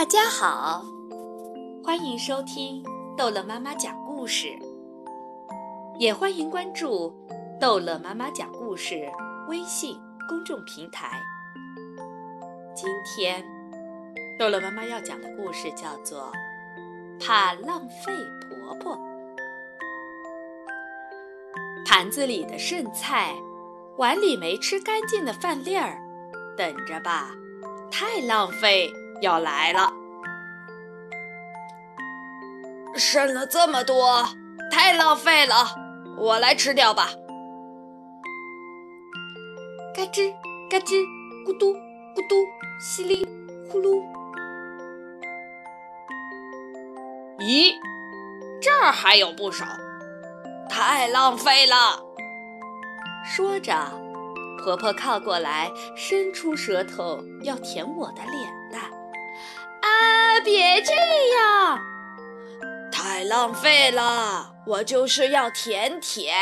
大家好，欢迎收听逗乐妈妈讲故事，也欢迎关注逗乐妈妈讲故事微信公众平台。今天，逗乐妈妈要讲的故事叫做《怕浪费婆婆》。盘子里的剩菜，碗里没吃干净的饭粒儿，等着吧，太浪费要来了。剩了这么多，太浪费了，我来吃掉吧。嘎吱嘎吱，咕嘟咕嘟，稀里呼噜。咦，这儿还有不少，太浪费了。说着，婆婆靠过来，伸出舌头要舔我的脸蛋。啊，别这样！太浪费了，我就是要舔舔。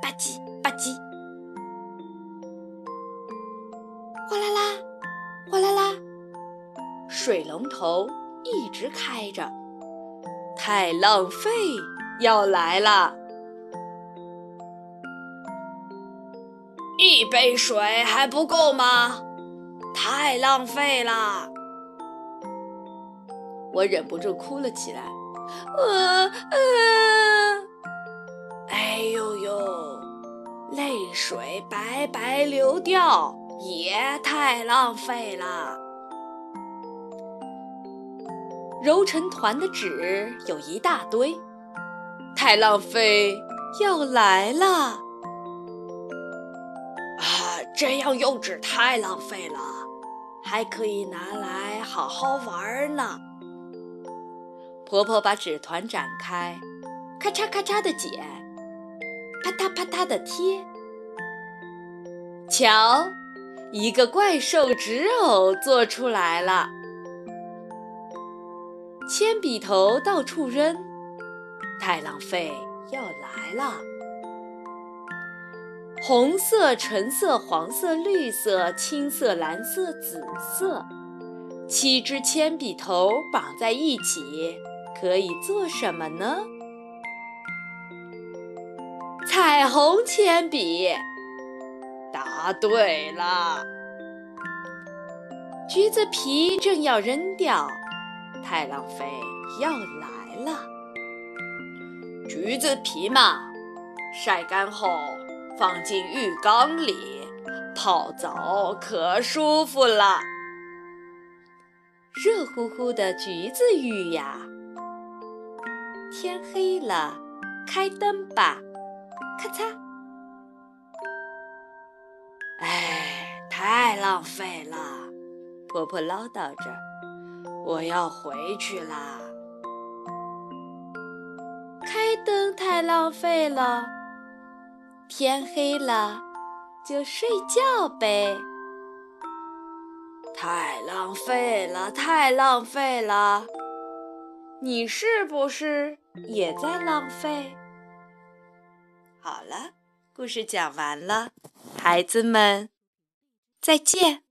吧唧吧唧，哗啦啦，哗啦啦，水龙头一直开着，太浪费要来了。一杯水还不够吗？太浪费了！我忍不住哭了起来。呃呃，哎呦呦，泪水白白流掉，也太浪费了。揉成团的纸有一大堆，太浪费要来了。啊，这样用纸太浪费了，还可以拿来好好玩呢。婆婆把纸团展开，咔嚓咔嚓的剪，啪嗒啪嗒的贴。瞧，一个怪兽纸偶做出来了。铅笔头到处扔，太浪费要来了。红色、橙色、黄色、绿色、青色、蓝色、紫色，七支铅笔头绑在一起。可以做什么呢？彩虹铅笔，答对了。橘子皮正要扔掉，太浪费要来了。橘子皮嘛，晒干后放进浴缸里泡澡可舒服了。热乎乎的橘子浴呀！天黑了，开灯吧！咔嚓！哎，太浪费了！婆婆唠叨着：“我要回去啦。”开灯太浪费了，天黑了就睡觉呗。太浪费了，太浪费了！你是不是也在浪费？好了，故事讲完了，孩子们，再见。